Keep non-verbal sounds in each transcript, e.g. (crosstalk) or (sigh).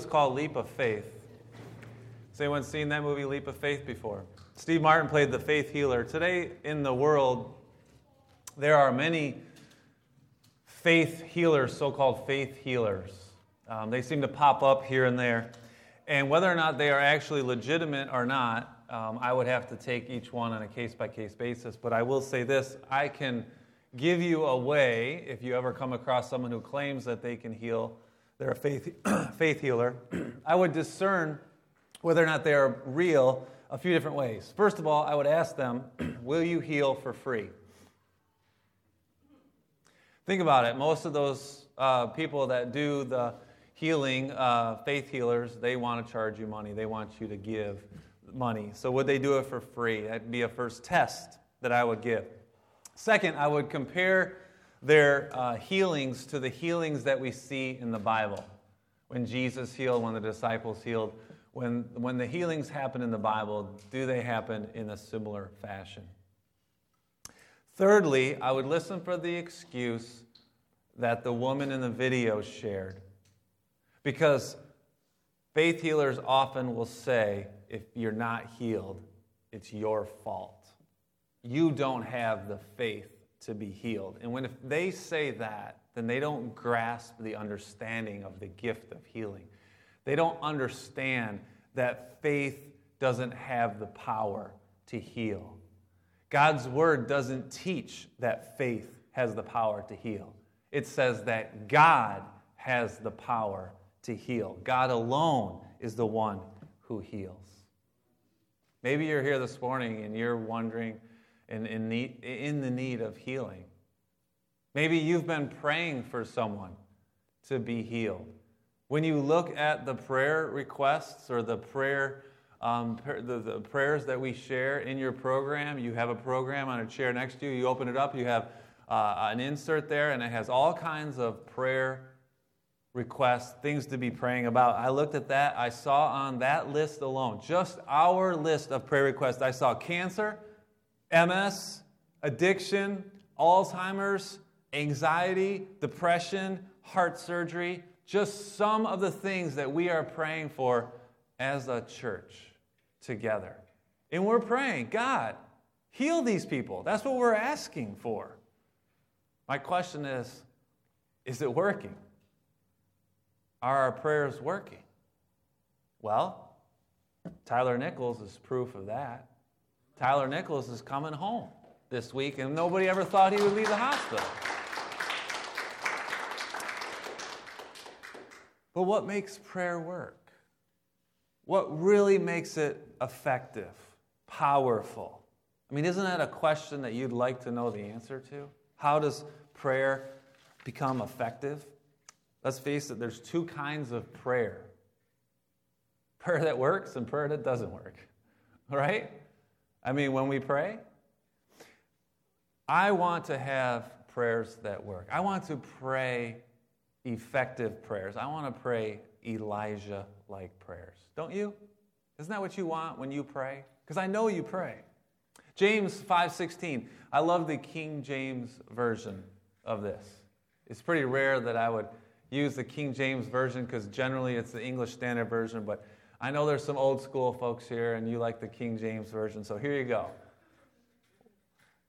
was called Leap of Faith. Has anyone seen that movie, Leap of Faith, before? Steve Martin played the faith healer. Today in the world, there are many faith healers, so called faith healers. Um, they seem to pop up here and there. And whether or not they are actually legitimate or not, um, I would have to take each one on a case by case basis. But I will say this I can give you a way, if you ever come across someone who claims that they can heal, they're a faith, (clears throat) faith healer, (clears throat) I would discern whether or not they are real a few different ways. First of all, I would ask them, (clears throat) Will you heal for free? Think about it. Most of those uh, people that do the healing, uh, faith healers, they want to charge you money. They want you to give money. So, would they do it for free? That'd be a first test that I would give. Second, I would compare their uh, healings to the healings that we see in the Bible. When Jesus healed, when the disciples healed, when, when the healings happen in the Bible, do they happen in a similar fashion? Thirdly, I would listen for the excuse that the woman in the video shared. Because faith healers often will say, if you're not healed, it's your fault. You don't have the faith to be healed. And when if they say that, then they don't grasp the understanding of the gift of healing. They don't understand that faith doesn't have the power to heal. God's word doesn't teach that faith has the power to heal. It says that God has the power to heal. God alone is the one who heals. Maybe you're here this morning and you're wondering and in, need, in the need of healing. Maybe you've been praying for someone to be healed. When you look at the prayer requests or the prayer um, the, the, prayers that we share in your program. You have a program on a chair next to you. You open it up, you have uh, an insert there, and it has all kinds of prayer requests, things to be praying about. I looked at that. I saw on that list alone, just our list of prayer requests, I saw cancer, MS, addiction, Alzheimer's, anxiety, depression, heart surgery, just some of the things that we are praying for as a church together. And we're praying, God, heal these people. That's what we're asking for. My question is is it working? Are our prayers working? Well, Tyler Nichols is proof of that. Tyler Nichols is coming home this week, and nobody ever thought he would leave the hospital. But what makes prayer work? What really makes it effective, powerful? I mean, isn't that a question that you'd like to know the answer to? How does prayer become effective? Let's face it, there's two kinds of prayer prayer that works and prayer that doesn't work, (laughs) right? I mean, when we pray, I want to have prayers that work. I want to pray effective prayers. I want to pray Elijah like prayers. Don't you? Isn't that what you want when you pray? Because I know you pray. James 5:16. I love the King James version of this. It's pretty rare that I would use the King James version because generally it's the English Standard Version, but I know there's some old school folks here and you like the King James Version, so here you go.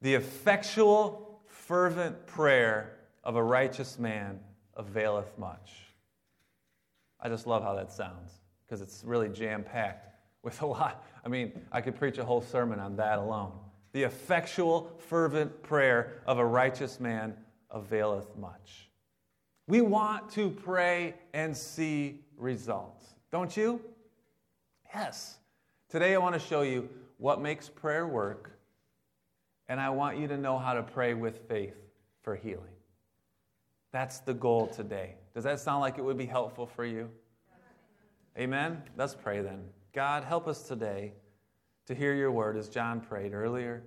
The effectual, fervent prayer of a righteous man availeth much. I just love how that sounds because it's really jam packed with a lot. I mean, I could preach a whole sermon on that alone. The effectual, fervent prayer of a righteous man availeth much. We want to pray and see results, don't you? Yes. Today I want to show you what makes prayer work, and I want you to know how to pray with faith for healing. That's the goal today. Does that sound like it would be helpful for you? Amen? Let's pray then. God, help us today to hear your word as John prayed earlier.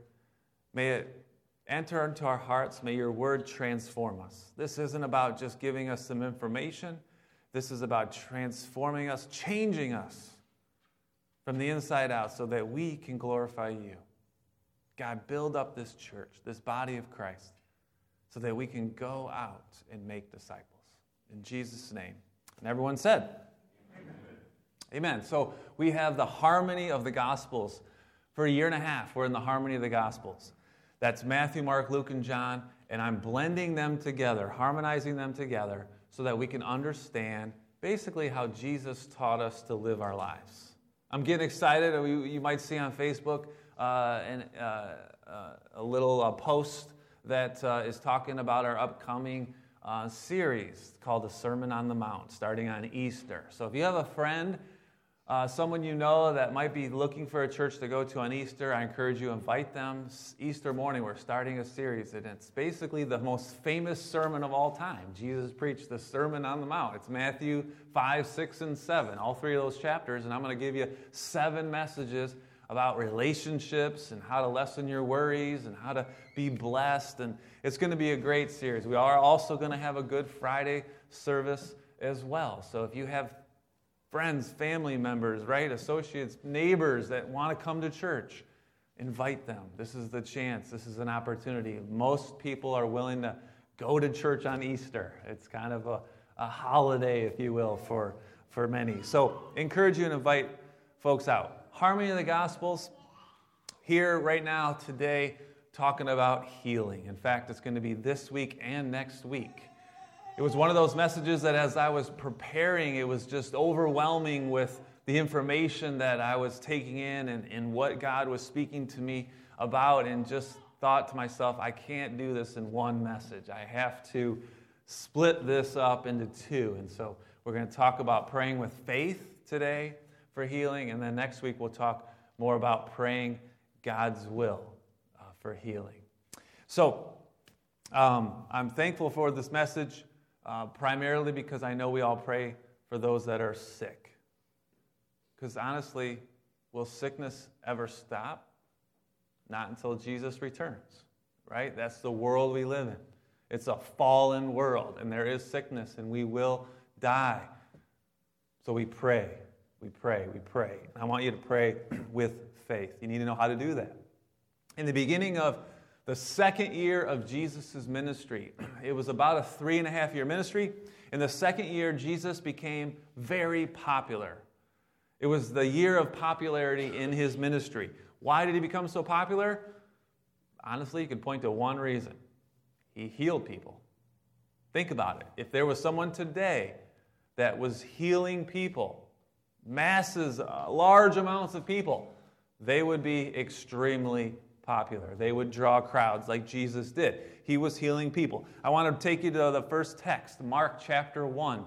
May it enter into our hearts. May your word transform us. This isn't about just giving us some information, this is about transforming us, changing us from the inside out so that we can glorify you. God, build up this church, this body of Christ, so that we can go out and make disciples. In Jesus' name. And everyone said, Amen. Amen. So we have the harmony of the Gospels. For a year and a half, we're in the harmony of the Gospels. That's Matthew, Mark, Luke, and John, and I'm blending them together, harmonizing them together, so that we can understand basically how Jesus taught us to live our lives. I'm getting excited. You might see on Facebook uh, and, uh, uh, a little uh, post that uh, is talking about our upcoming uh, series called the Sermon on the Mount, starting on Easter. So if you have a friend uh, someone you know that might be looking for a church to go to on Easter, I encourage you invite them. Easter morning, we're starting a series, and it's basically the most famous sermon of all time. Jesus preached the Sermon on the Mount. It's Matthew 5, 6, and 7, all three of those chapters, and I'm going to give you seven messages about relationships and how to lessen your worries and how to be blessed. And it's going to be a great series. We are also going to have a Good Friday service as well. So if you have friends, family members, right? Associates, neighbors that want to come to church. Invite them. This is the chance. This is an opportunity. Most people are willing to go to church on Easter. It's kind of a, a holiday, if you will, for, for many. So, encourage you and invite folks out. Harmony of the Gospels, here right now, today, talking about healing. In fact, it's going to be this week and next week. It was one of those messages that as I was preparing, it was just overwhelming with the information that I was taking in and, and what God was speaking to me about, and just thought to myself, I can't do this in one message. I have to split this up into two. And so we're going to talk about praying with faith today for healing, and then next week we'll talk more about praying God's will uh, for healing. So um, I'm thankful for this message uh, primarily because I know we all pray for those that are sick. Because honestly, will sickness ever stop? Not until Jesus returns, right? That's the world we live in. It's a fallen world, and there is sickness, and we will die. So we pray, we pray, we pray. I want you to pray (clears throat) with faith. You need to know how to do that. In the beginning of the second year of Jesus' ministry. (clears throat) It was about a three and a half year ministry. In the second year, Jesus became very popular. It was the year of popularity in his ministry. Why did he become so popular? Honestly, you could point to one reason he healed people. Think about it. If there was someone today that was healing people, masses, uh, large amounts of people, they would be extremely popular. They would draw crowds like Jesus did. He was healing people. I want to take you to the first text, Mark chapter 1.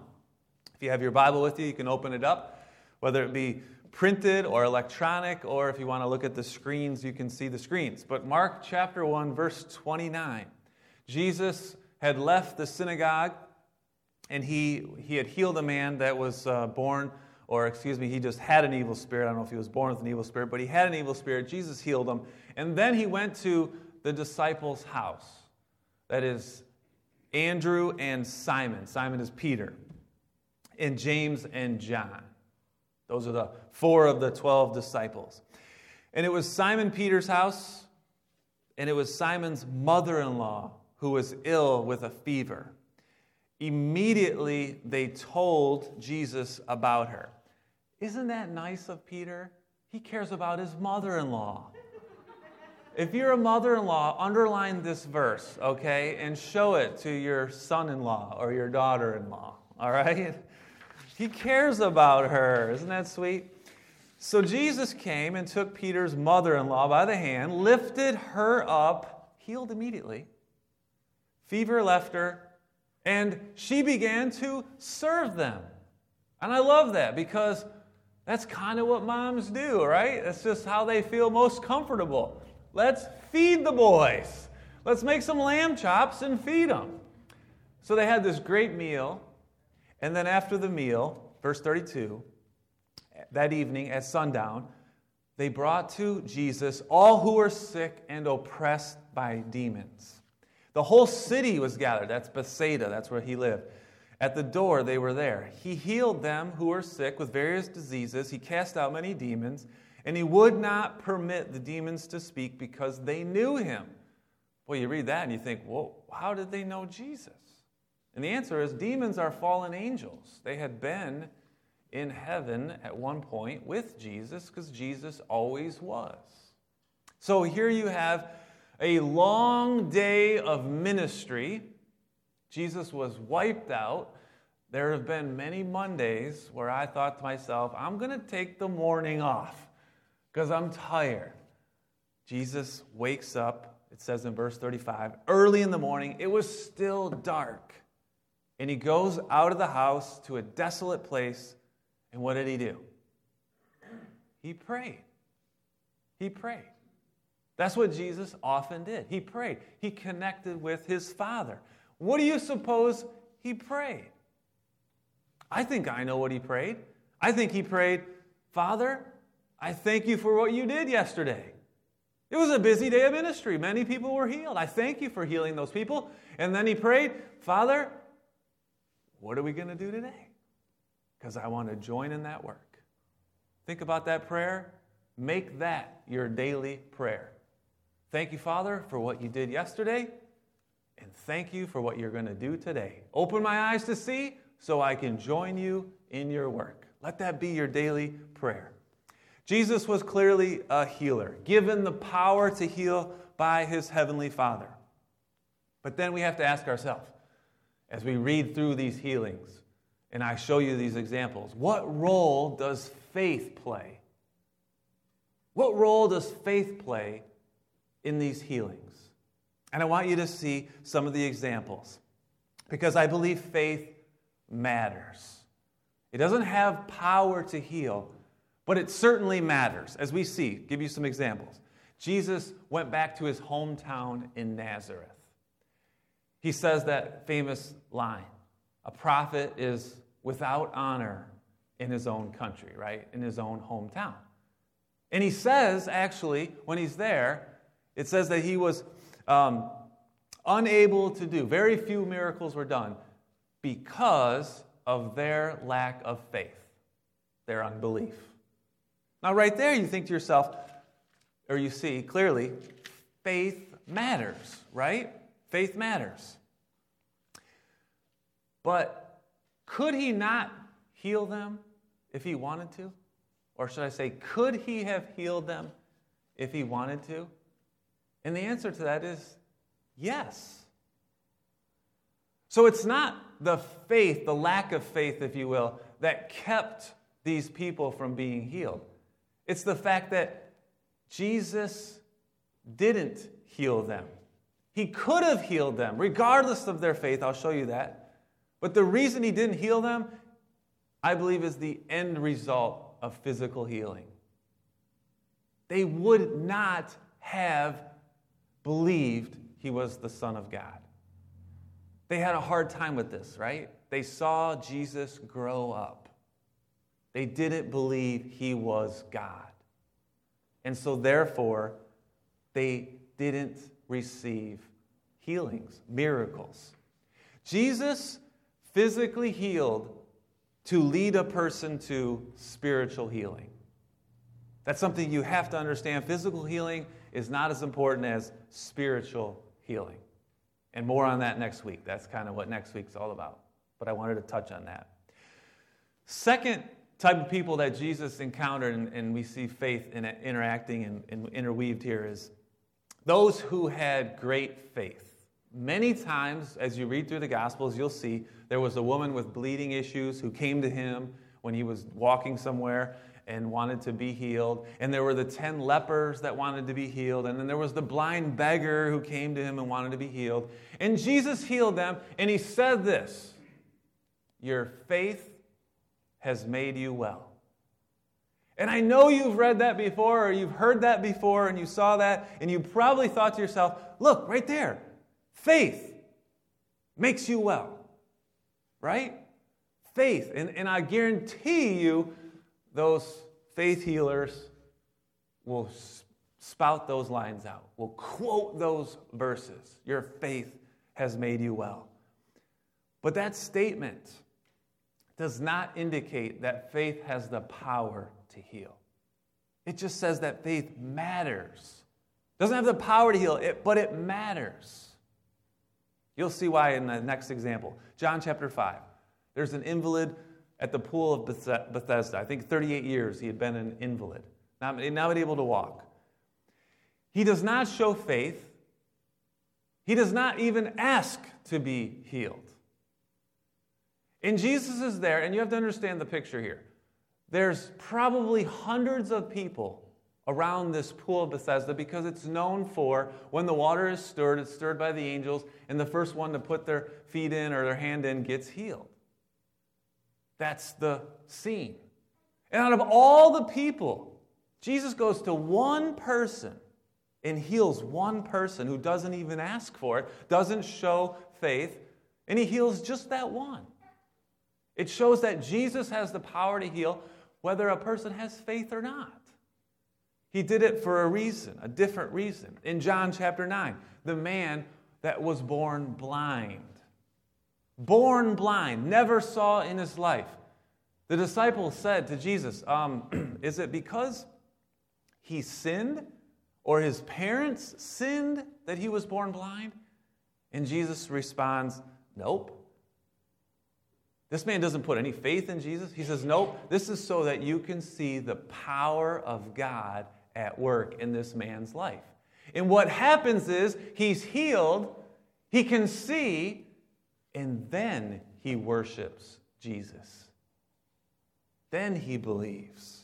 If you have your Bible with you, you can open it up, whether it be printed or electronic, or if you want to look at the screens, you can see the screens. But Mark chapter 1, verse 29. Jesus had left the synagogue and he, he had healed a man that was uh, born or excuse me, he just had an evil spirit. I don't know if he was born with an evil spirit, but he had an evil spirit. Jesus healed him. And then he went to the disciples' house. That is Andrew and Simon. Simon is Peter. And James and John. Those are the four of the 12 disciples. And it was Simon Peter's house, and it was Simon's mother in law who was ill with a fever. Immediately, they told Jesus about her. Isn't that nice of Peter? He cares about his mother in law. If you're a mother in law, underline this verse, okay, and show it to your son in law or your daughter in law, all right? He cares about her. Isn't that sweet? So Jesus came and took Peter's mother in law by the hand, lifted her up, healed immediately. Fever left her, and she began to serve them. And I love that because that's kind of what moms do, right? That's just how they feel most comfortable. Let's feed the boys. Let's make some lamb chops and feed them. So they had this great meal. And then after the meal, verse 32, that evening at sundown, they brought to Jesus all who were sick and oppressed by demons. The whole city was gathered. That's Bethsaida, that's where he lived. At the door, they were there. He healed them who were sick with various diseases. He cast out many demons, and he would not permit the demons to speak because they knew him. Well, you read that and you think, whoa, how did they know Jesus? And the answer is demons are fallen angels. They had been in heaven at one point with Jesus because Jesus always was. So here you have a long day of ministry. Jesus was wiped out. There have been many Mondays where I thought to myself, I'm going to take the morning off because I'm tired. Jesus wakes up, it says in verse 35, early in the morning. It was still dark. And he goes out of the house to a desolate place. And what did he do? He prayed. He prayed. That's what Jesus often did. He prayed. He connected with his Father. What do you suppose he prayed? I think I know what he prayed. I think he prayed, Father, I thank you for what you did yesterday. It was a busy day of ministry. Many people were healed. I thank you for healing those people. And then he prayed, Father, what are we going to do today? Because I want to join in that work. Think about that prayer. Make that your daily prayer. Thank you, Father, for what you did yesterday, and thank you for what you're going to do today. Open my eyes to see so I can join you in your work. Let that be your daily prayer. Jesus was clearly a healer, given the power to heal by his heavenly Father. But then we have to ask ourselves, as we read through these healings, and I show you these examples, what role does faith play? What role does faith play in these healings? And I want you to see some of the examples because I believe faith matters. It doesn't have power to heal, but it certainly matters. As we see, give you some examples. Jesus went back to his hometown in Nazareth. He says that famous line a prophet is without honor in his own country, right? In his own hometown. And he says, actually, when he's there, it says that he was um, unable to do, very few miracles were done because of their lack of faith, their unbelief. Now, right there, you think to yourself, or you see clearly, faith matters, right? Faith matters. But could he not heal them if he wanted to? Or should I say, could he have healed them if he wanted to? And the answer to that is yes. So it's not the faith, the lack of faith, if you will, that kept these people from being healed. It's the fact that Jesus didn't heal them. He could have healed them, regardless of their faith. I'll show you that. But the reason he didn't heal them, I believe, is the end result of physical healing. They would not have believed he was the Son of God. They had a hard time with this, right? They saw Jesus grow up. They didn't believe he was God. And so, therefore, they didn't receive healings, miracles. Jesus physically healed to lead a person to spiritual healing. That's something you have to understand. Physical healing is not as important as spiritual healing. And more on that next week. That's kind of what next week's all about. But I wanted to touch on that. Second type of people that Jesus encountered, and, and we see faith in interacting and, and interweaved here, is those who had great faith. Many times, as you read through the Gospels, you'll see there was a woman with bleeding issues who came to him when he was walking somewhere and wanted to be healed. And there were the 10 lepers that wanted to be healed. And then there was the blind beggar who came to him and wanted to be healed. And Jesus healed them, and he said this Your faith has made you well. And I know you've read that before or you've heard that before and you saw that and you probably thought to yourself, look, right there, faith makes you well. Right? Faith. And, and I guarantee you, those faith healers will spout those lines out, will quote those verses. Your faith has made you well. But that statement does not indicate that faith has the power to heal. It just says that faith matters. Doesn't have the power to heal, it, but it matters. You'll see why in the next example. John chapter 5. There's an invalid at the pool of Bethesda. I think 38 years he had been an invalid, not, not able to walk. He does not show faith. He does not even ask to be healed. And Jesus is there, and you have to understand the picture here. There's probably hundreds of people around this pool of Bethesda because it's known for when the water is stirred, it's stirred by the angels, and the first one to put their feet in or their hand in gets healed. That's the scene. And out of all the people, Jesus goes to one person and heals one person who doesn't even ask for it, doesn't show faith, and he heals just that one. It shows that Jesus has the power to heal whether a person has faith or not. He did it for a reason, a different reason. In John chapter 9, the man that was born blind, born blind, never saw in his life. The disciples said to Jesus, um, (clears throat) Is it because he sinned or his parents sinned that he was born blind? And Jesus responds, Nope. This man doesn't put any faith in Jesus. He says, Nope, this is so that you can see the power of God at work in this man's life. And what happens is he's healed, he can see, and then he worships Jesus. Then he believes.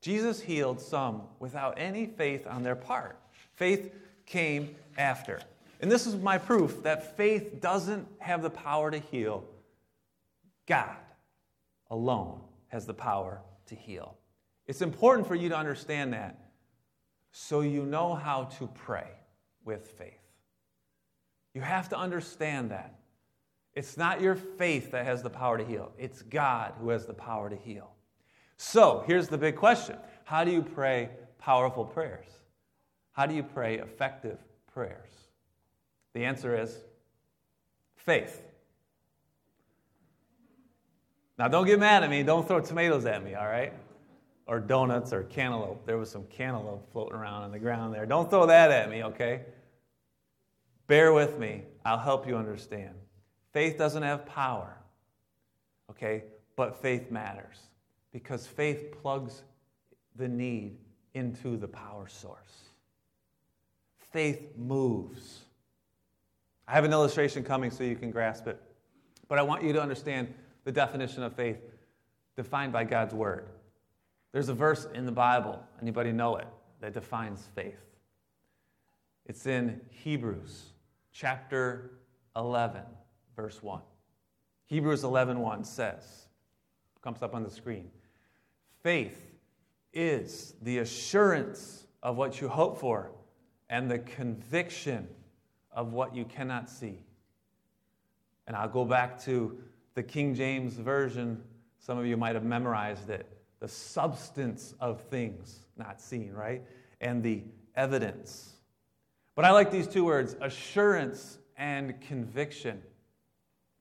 Jesus healed some without any faith on their part. Faith came after. And this is my proof that faith doesn't have the power to heal God alone has the power to heal. It's important for you to understand that so you know how to pray with faith. You have to understand that. It's not your faith that has the power to heal, it's God who has the power to heal. So here's the big question How do you pray powerful prayers? How do you pray effective prayers? The answer is faith. Now, don't get mad at me. Don't throw tomatoes at me, all right? Or donuts or cantaloupe. There was some cantaloupe floating around on the ground there. Don't throw that at me, okay? Bear with me. I'll help you understand. Faith doesn't have power, okay? But faith matters because faith plugs the need into the power source. Faith moves. I have an illustration coming so you can grasp it. But I want you to understand the definition of faith defined by God's word. There's a verse in the Bible, anybody know it, that defines faith. It's in Hebrews chapter 11, verse 1. Hebrews 11, 1 says, comes up on the screen, faith is the assurance of what you hope for and the conviction of what you cannot see. And I'll go back to the King James Version, some of you might have memorized it. The substance of things not seen, right? And the evidence. But I like these two words assurance and conviction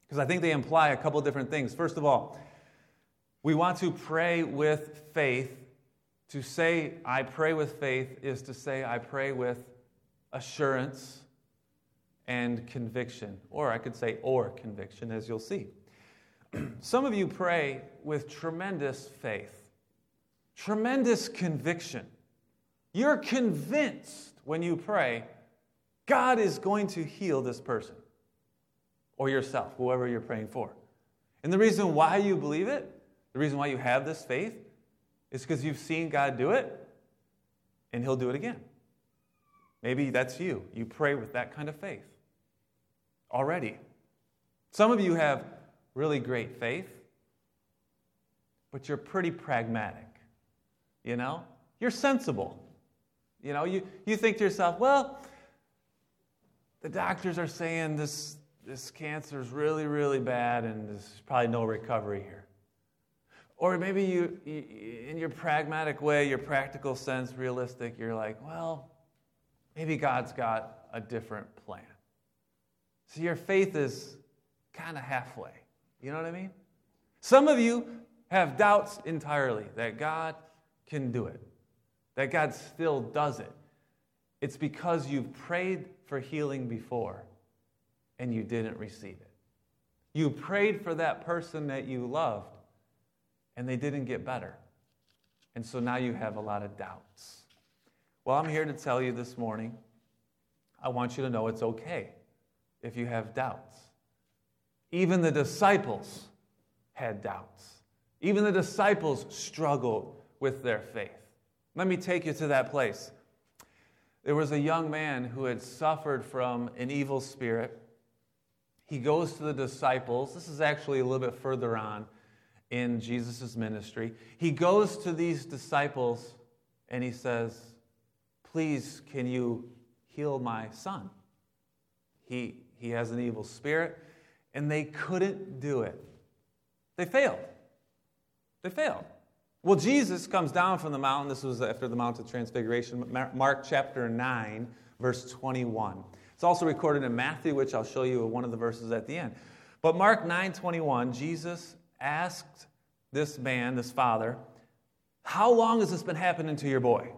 because I think they imply a couple different things. First of all, we want to pray with faith. To say, I pray with faith, is to say, I pray with assurance and conviction. Or I could say, or conviction, as you'll see. (clears throat) Some of you pray with tremendous faith, tremendous conviction. You're convinced when you pray, God is going to heal this person or yourself, whoever you're praying for. And the reason why you believe it, the reason why you have this faith, is because you've seen God do it and He'll do it again. Maybe that's you. You pray with that kind of faith already. Some of you have really great faith, but you're pretty pragmatic. You know? You're sensible. You know, you, you think to yourself, well, the doctors are saying this, this cancer is really, really bad and there's probably no recovery here. Or maybe you, you, in your pragmatic way, your practical sense, realistic, you're like, well, maybe God's got a different plan. So your faith is kind of halfway. You know what I mean? Some of you have doubts entirely that God can do it, that God still does it. It's because you've prayed for healing before and you didn't receive it. You prayed for that person that you loved, and they didn't get better. And so now you have a lot of doubts. Well, I'm here to tell you this morning I want you to know it's okay if you have doubts. Even the disciples had doubts. Even the disciples struggled with their faith. Let me take you to that place. There was a young man who had suffered from an evil spirit. He goes to the disciples. This is actually a little bit further on in Jesus' ministry. He goes to these disciples and he says, Please, can you heal my son? He, he has an evil spirit. And they couldn't do it. They failed. They failed. Well, Jesus comes down from the mountain. This was after the Mount of Transfiguration, Mark chapter 9, verse 21. It's also recorded in Matthew, which I'll show you one of the verses at the end. But Mark 9 21, Jesus asked this man, this father, How long has this been happening to your boy?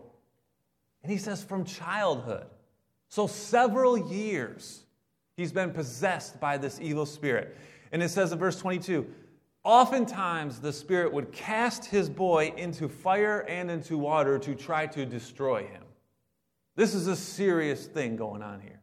And he says, From childhood. So several years he's been possessed by this evil spirit. And it says in verse 22 Oftentimes, the Spirit would cast his boy into fire and into water to try to destroy him. This is a serious thing going on here.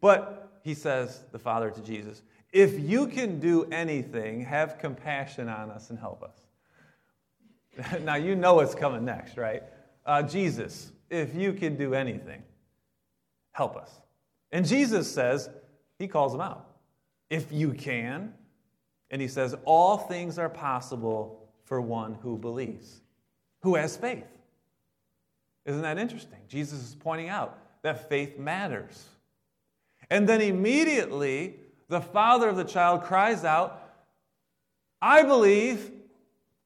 But he says, the Father to Jesus, if you can do anything, have compassion on us and help us. (laughs) now, you know what's coming next, right? Uh, Jesus, if you can do anything, help us. And Jesus says, He calls him out. If you can, and he says, All things are possible for one who believes, who has faith. Isn't that interesting? Jesus is pointing out that faith matters. And then immediately, the father of the child cries out, I believe,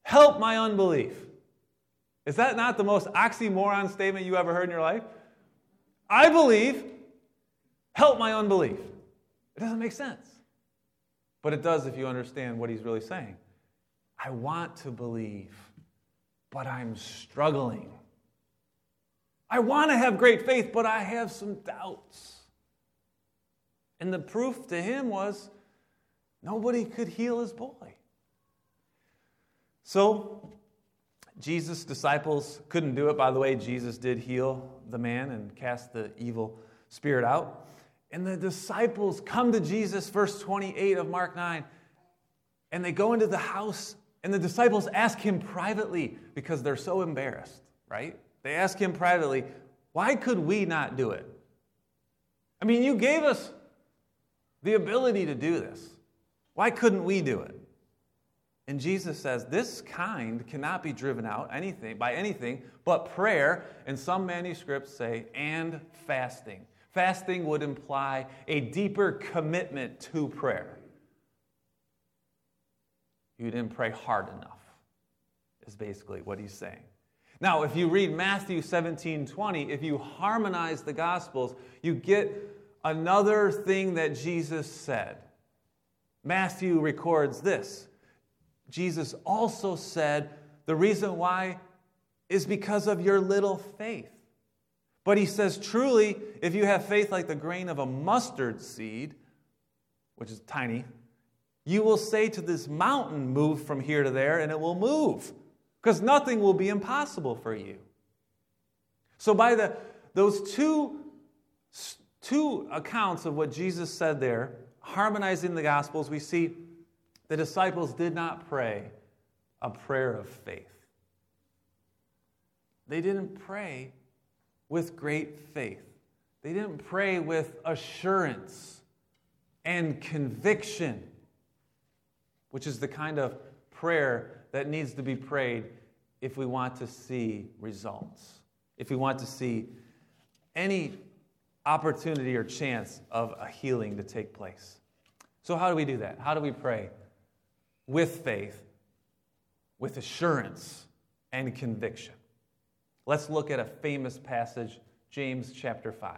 help my unbelief. Is that not the most oxymoron statement you ever heard in your life? I believe, help my unbelief. It doesn't make sense. But it does if you understand what he's really saying. I want to believe, but I'm struggling. I want to have great faith, but I have some doubts. And the proof to him was nobody could heal his boy. So, Jesus' disciples couldn't do it. By the way, Jesus did heal the man and cast the evil spirit out. And the disciples come to Jesus, verse 28 of Mark 9, and they go into the house, and the disciples ask him privately because they're so embarrassed, right? They ask him privately, Why could we not do it? I mean, you gave us the ability to do this. Why couldn't we do it? And Jesus says, This kind cannot be driven out anything by anything but prayer, and some manuscripts say, and fasting. Fasting would imply a deeper commitment to prayer. You didn't pray hard enough, is basically what he's saying. Now, if you read Matthew 17 20, if you harmonize the Gospels, you get another thing that Jesus said. Matthew records this Jesus also said, The reason why is because of your little faith. But he says, truly, if you have faith like the grain of a mustard seed, which is tiny, you will say to this mountain, Move from here to there, and it will move, because nothing will be impossible for you. So, by the, those two, two accounts of what Jesus said there, harmonizing the Gospels, we see the disciples did not pray a prayer of faith. They didn't pray with great faith. They didn't pray with assurance and conviction, which is the kind of prayer that needs to be prayed if we want to see results, if we want to see any opportunity or chance of a healing to take place. So, how do we do that? How do we pray? With faith, with assurance and conviction. Let's look at a famous passage, James chapter 5,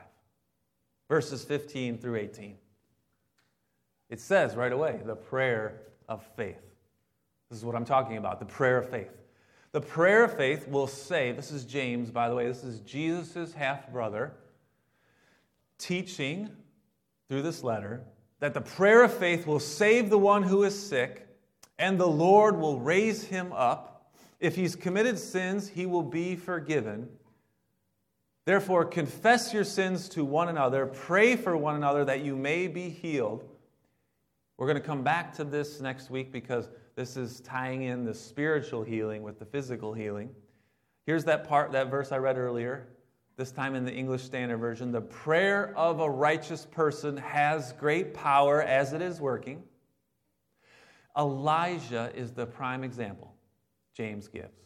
verses 15 through 18. It says right away, the prayer of faith. This is what I'm talking about, the prayer of faith. The prayer of faith will say, this is James, by the way, this is Jesus' half brother teaching through this letter. that the prayer of faith will save the one who is sick, and the Lord will raise him up. If he's committed sins, he will be forgiven. Therefore, confess your sins to one another, pray for one another that you may be healed. We're going to come back to this next week because this is tying in the spiritual healing with the physical healing. Here's that part, that verse I read earlier, this time in the English Standard Version. The prayer of a righteous person has great power as it is working. Elijah is the prime example James gives.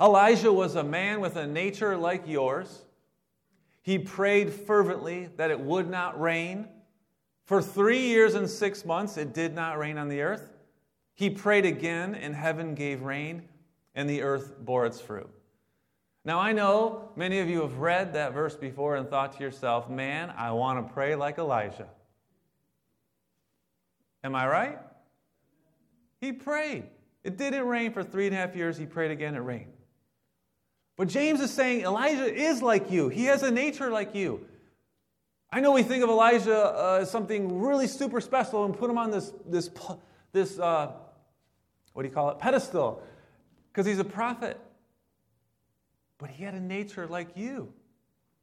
Elijah was a man with a nature like yours. He prayed fervently that it would not rain. For three years and six months, it did not rain on the earth. He prayed again, and heaven gave rain, and the earth bore its fruit. Now, I know many of you have read that verse before and thought to yourself, man, I want to pray like Elijah. Am I right? He prayed. It didn't rain for three and a half years. He prayed again, it rained. But James is saying Elijah is like you, he has a nature like you. I know we think of Elijah uh, as something really super special and put him on this, this, this uh, what do you call it, pedestal, because he's a prophet. But he had a nature like you.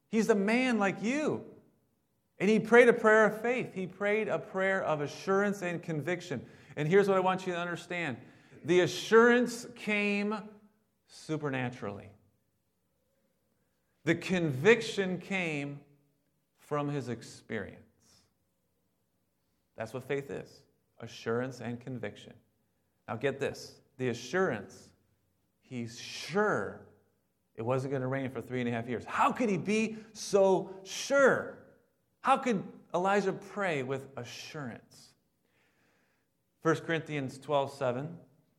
He's a man like you. And he prayed a prayer of faith. He prayed a prayer of assurance and conviction. And here's what I want you to understand the assurance came supernaturally. The conviction came from his experience. That's what faith is assurance and conviction. Now, get this the assurance, he's sure it wasn't going to rain for three and a half years. How could he be so sure? How could Elijah pray with assurance? 1 Corinthians 12 7,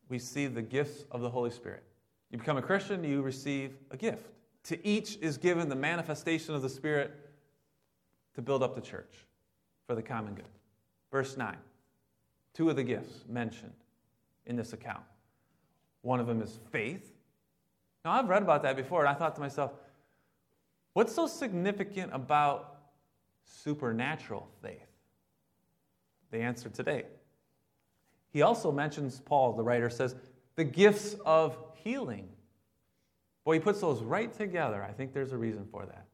we see the gifts of the Holy Spirit. You become a Christian, you receive a gift. To each is given the manifestation of the Spirit to build up the church for the common good. Verse 9. Two of the gifts mentioned in this account. One of them is faith. Now, I've read about that before, and I thought to myself, what's so significant about supernatural faith? The answer today. He also mentions, Paul, the writer says, the gifts of healing. Boy, he puts those right together. I think there's a reason for that.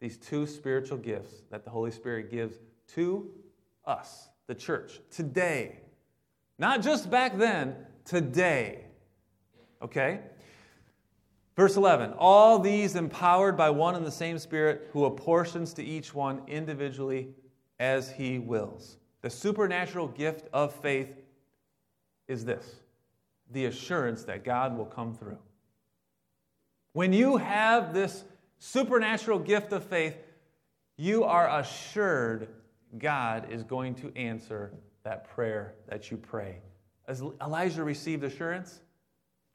These two spiritual gifts that the Holy Spirit gives to us, the church, today. Not just back then, today. Okay? Verse 11 All these empowered by one and the same Spirit, who apportions to each one individually as he wills. The supernatural gift of faith is this the assurance that God will come through. When you have this supernatural gift of faith, you are assured God is going to answer that prayer that you pray. As Elijah received assurance,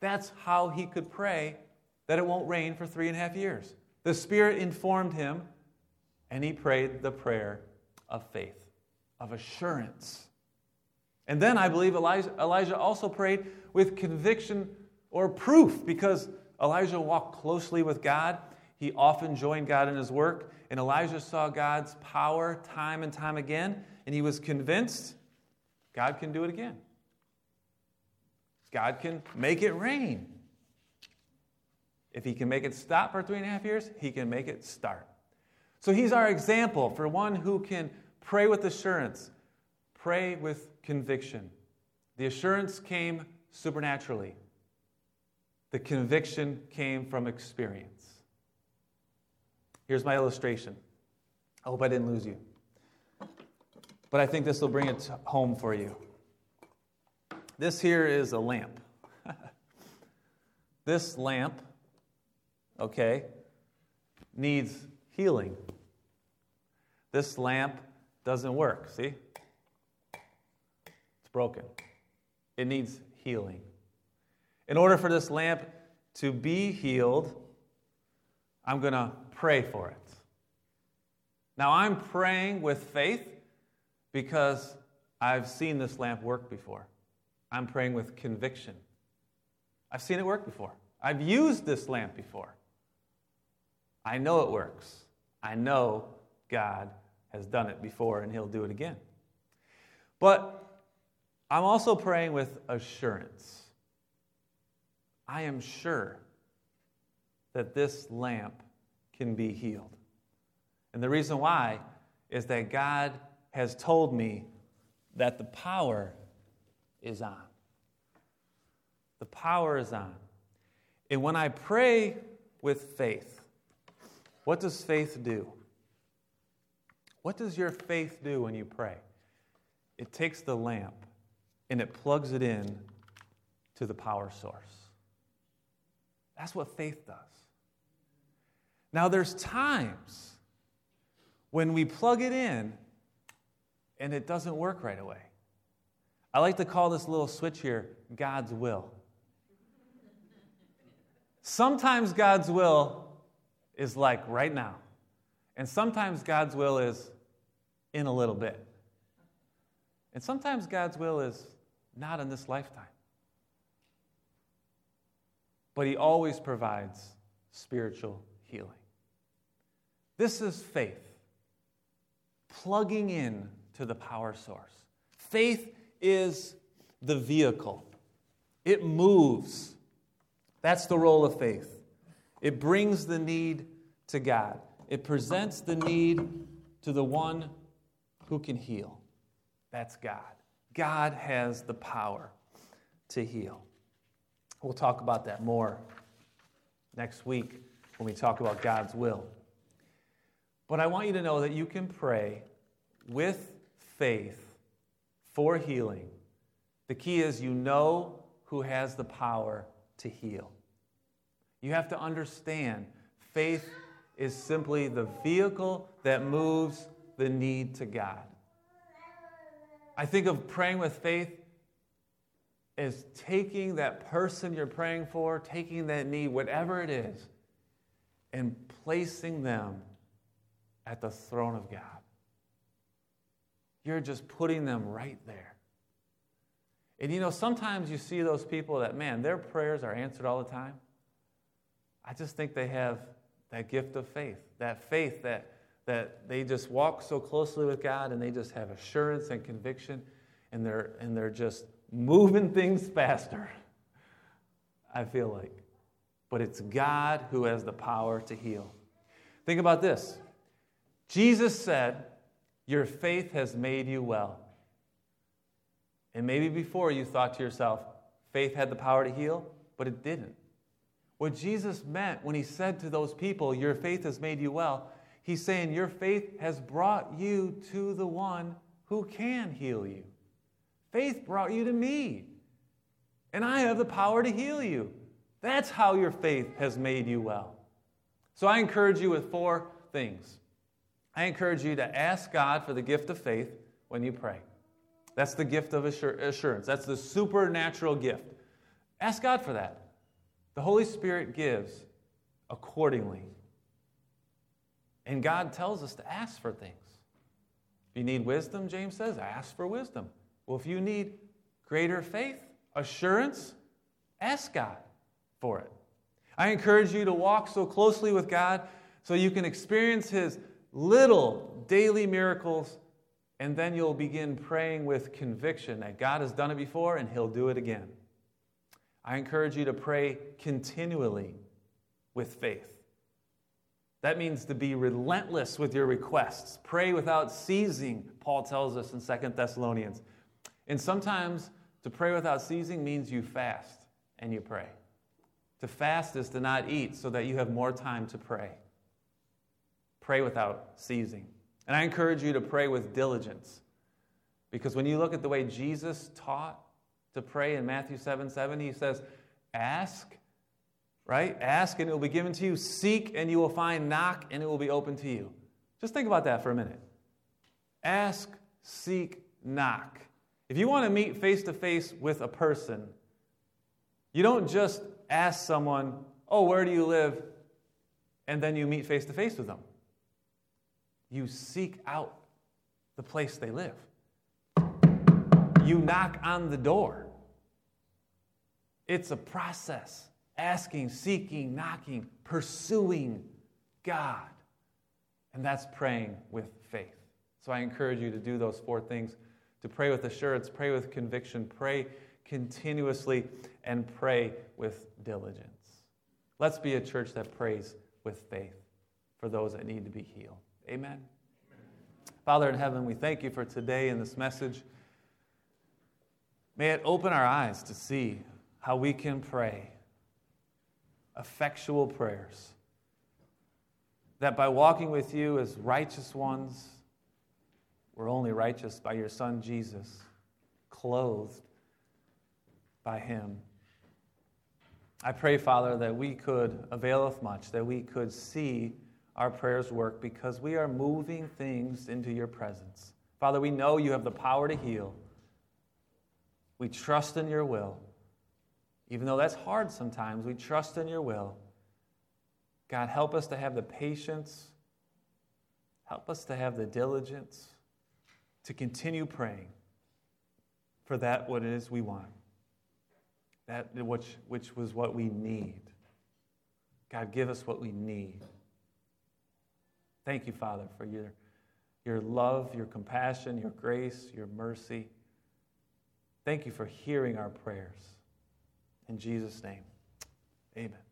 that's how he could pray that it won't rain for three and a half years. The Spirit informed him, and he prayed the prayer of faith, of assurance. And then I believe Elijah, Elijah also prayed with conviction or proof because Elijah walked closely with God. He often joined God in his work, and Elijah saw God's power time and time again, and he was convinced God can do it again. God can make it rain. If he can make it stop for three and a half years, he can make it start. So he's our example for one who can pray with assurance, pray with conviction. The assurance came supernaturally. The conviction came from experience. Here's my illustration. I hope I didn't lose you. But I think this will bring it home for you. This here is a lamp. (laughs) this lamp, okay, needs healing. This lamp doesn't work, see? It's broken. It needs healing. In order for this lamp to be healed, I'm going to pray for it. Now, I'm praying with faith because I've seen this lamp work before. I'm praying with conviction. I've seen it work before. I've used this lamp before. I know it works. I know God has done it before and He'll do it again. But I'm also praying with assurance. I am sure that this lamp can be healed. And the reason why is that God has told me that the power is on. The power is on. And when I pray with faith, what does faith do? What does your faith do when you pray? It takes the lamp and it plugs it in to the power source. That's what faith does. Now, there's times when we plug it in and it doesn't work right away. I like to call this little switch here God's will. Sometimes God's will is like right now, and sometimes God's will is in a little bit. And sometimes God's will is not in this lifetime. But He always provides spiritual healing. This is faith plugging in to the power source. Faith is the vehicle, it moves. That's the role of faith. It brings the need to God, it presents the need to the one who can heal. That's God. God has the power to heal. We'll talk about that more next week when we talk about God's will. But I want you to know that you can pray with faith for healing. The key is you know who has the power to heal. You have to understand faith is simply the vehicle that moves the need to God. I think of praying with faith as taking that person you're praying for, taking that need, whatever it is, and placing them at the throne of God. You're just putting them right there. And you know, sometimes you see those people that, man, their prayers are answered all the time. I just think they have that gift of faith, that faith that, that they just walk so closely with God and they just have assurance and conviction and they're, and they're just moving things faster. I feel like. But it's God who has the power to heal. Think about this Jesus said, Your faith has made you well. And maybe before you thought to yourself, faith had the power to heal, but it didn't. What Jesus meant when he said to those people, Your faith has made you well, he's saying, Your faith has brought you to the one who can heal you. Faith brought you to me, and I have the power to heal you. That's how your faith has made you well. So I encourage you with four things. I encourage you to ask God for the gift of faith when you pray. That's the gift of assurance. That's the supernatural gift. Ask God for that. The Holy Spirit gives accordingly. And God tells us to ask for things. If you need wisdom, James says, ask for wisdom. Well, if you need greater faith, assurance, ask God for it. I encourage you to walk so closely with God so you can experience His little daily miracles, and then you'll begin praying with conviction that God has done it before and He'll do it again. I encourage you to pray continually with faith. That means to be relentless with your requests. Pray without ceasing, Paul tells us in Second Thessalonians. And sometimes to pray without ceasing means you fast and you pray. To fast is to not eat so that you have more time to pray. Pray without ceasing. And I encourage you to pray with diligence. Because when you look at the way Jesus taught to pray in Matthew 7 7, he says, Ask, right? Ask and it will be given to you. Seek and you will find. Knock and it will be open to you. Just think about that for a minute. Ask, seek, knock. If you want to meet face to face with a person, you don't just ask someone, Oh, where do you live? and then you meet face to face with them. You seek out the place they live you knock on the door. It's a process asking, seeking, knocking, pursuing God. And that's praying with faith. So I encourage you to do those four things to pray with assurance, pray with conviction, pray continuously, and pray with diligence. Let's be a church that prays with faith for those that need to be healed. Amen. Father in heaven, we thank you for today and this message. May it open our eyes to see how we can pray effectual prayers. That by walking with you as righteous ones, we're only righteous by your Son Jesus, clothed by him. I pray, Father, that we could availeth much, that we could see our prayers work because we are moving things into your presence. Father, we know you have the power to heal. We trust in your will. Even though that's hard sometimes, we trust in your will. God, help us to have the patience, help us to have the diligence to continue praying for that what it is we want, that which, which was what we need. God, give us what we need. Thank you, Father, for your, your love, your compassion, your grace, your mercy. Thank you for hearing our prayers. In Jesus' name, amen.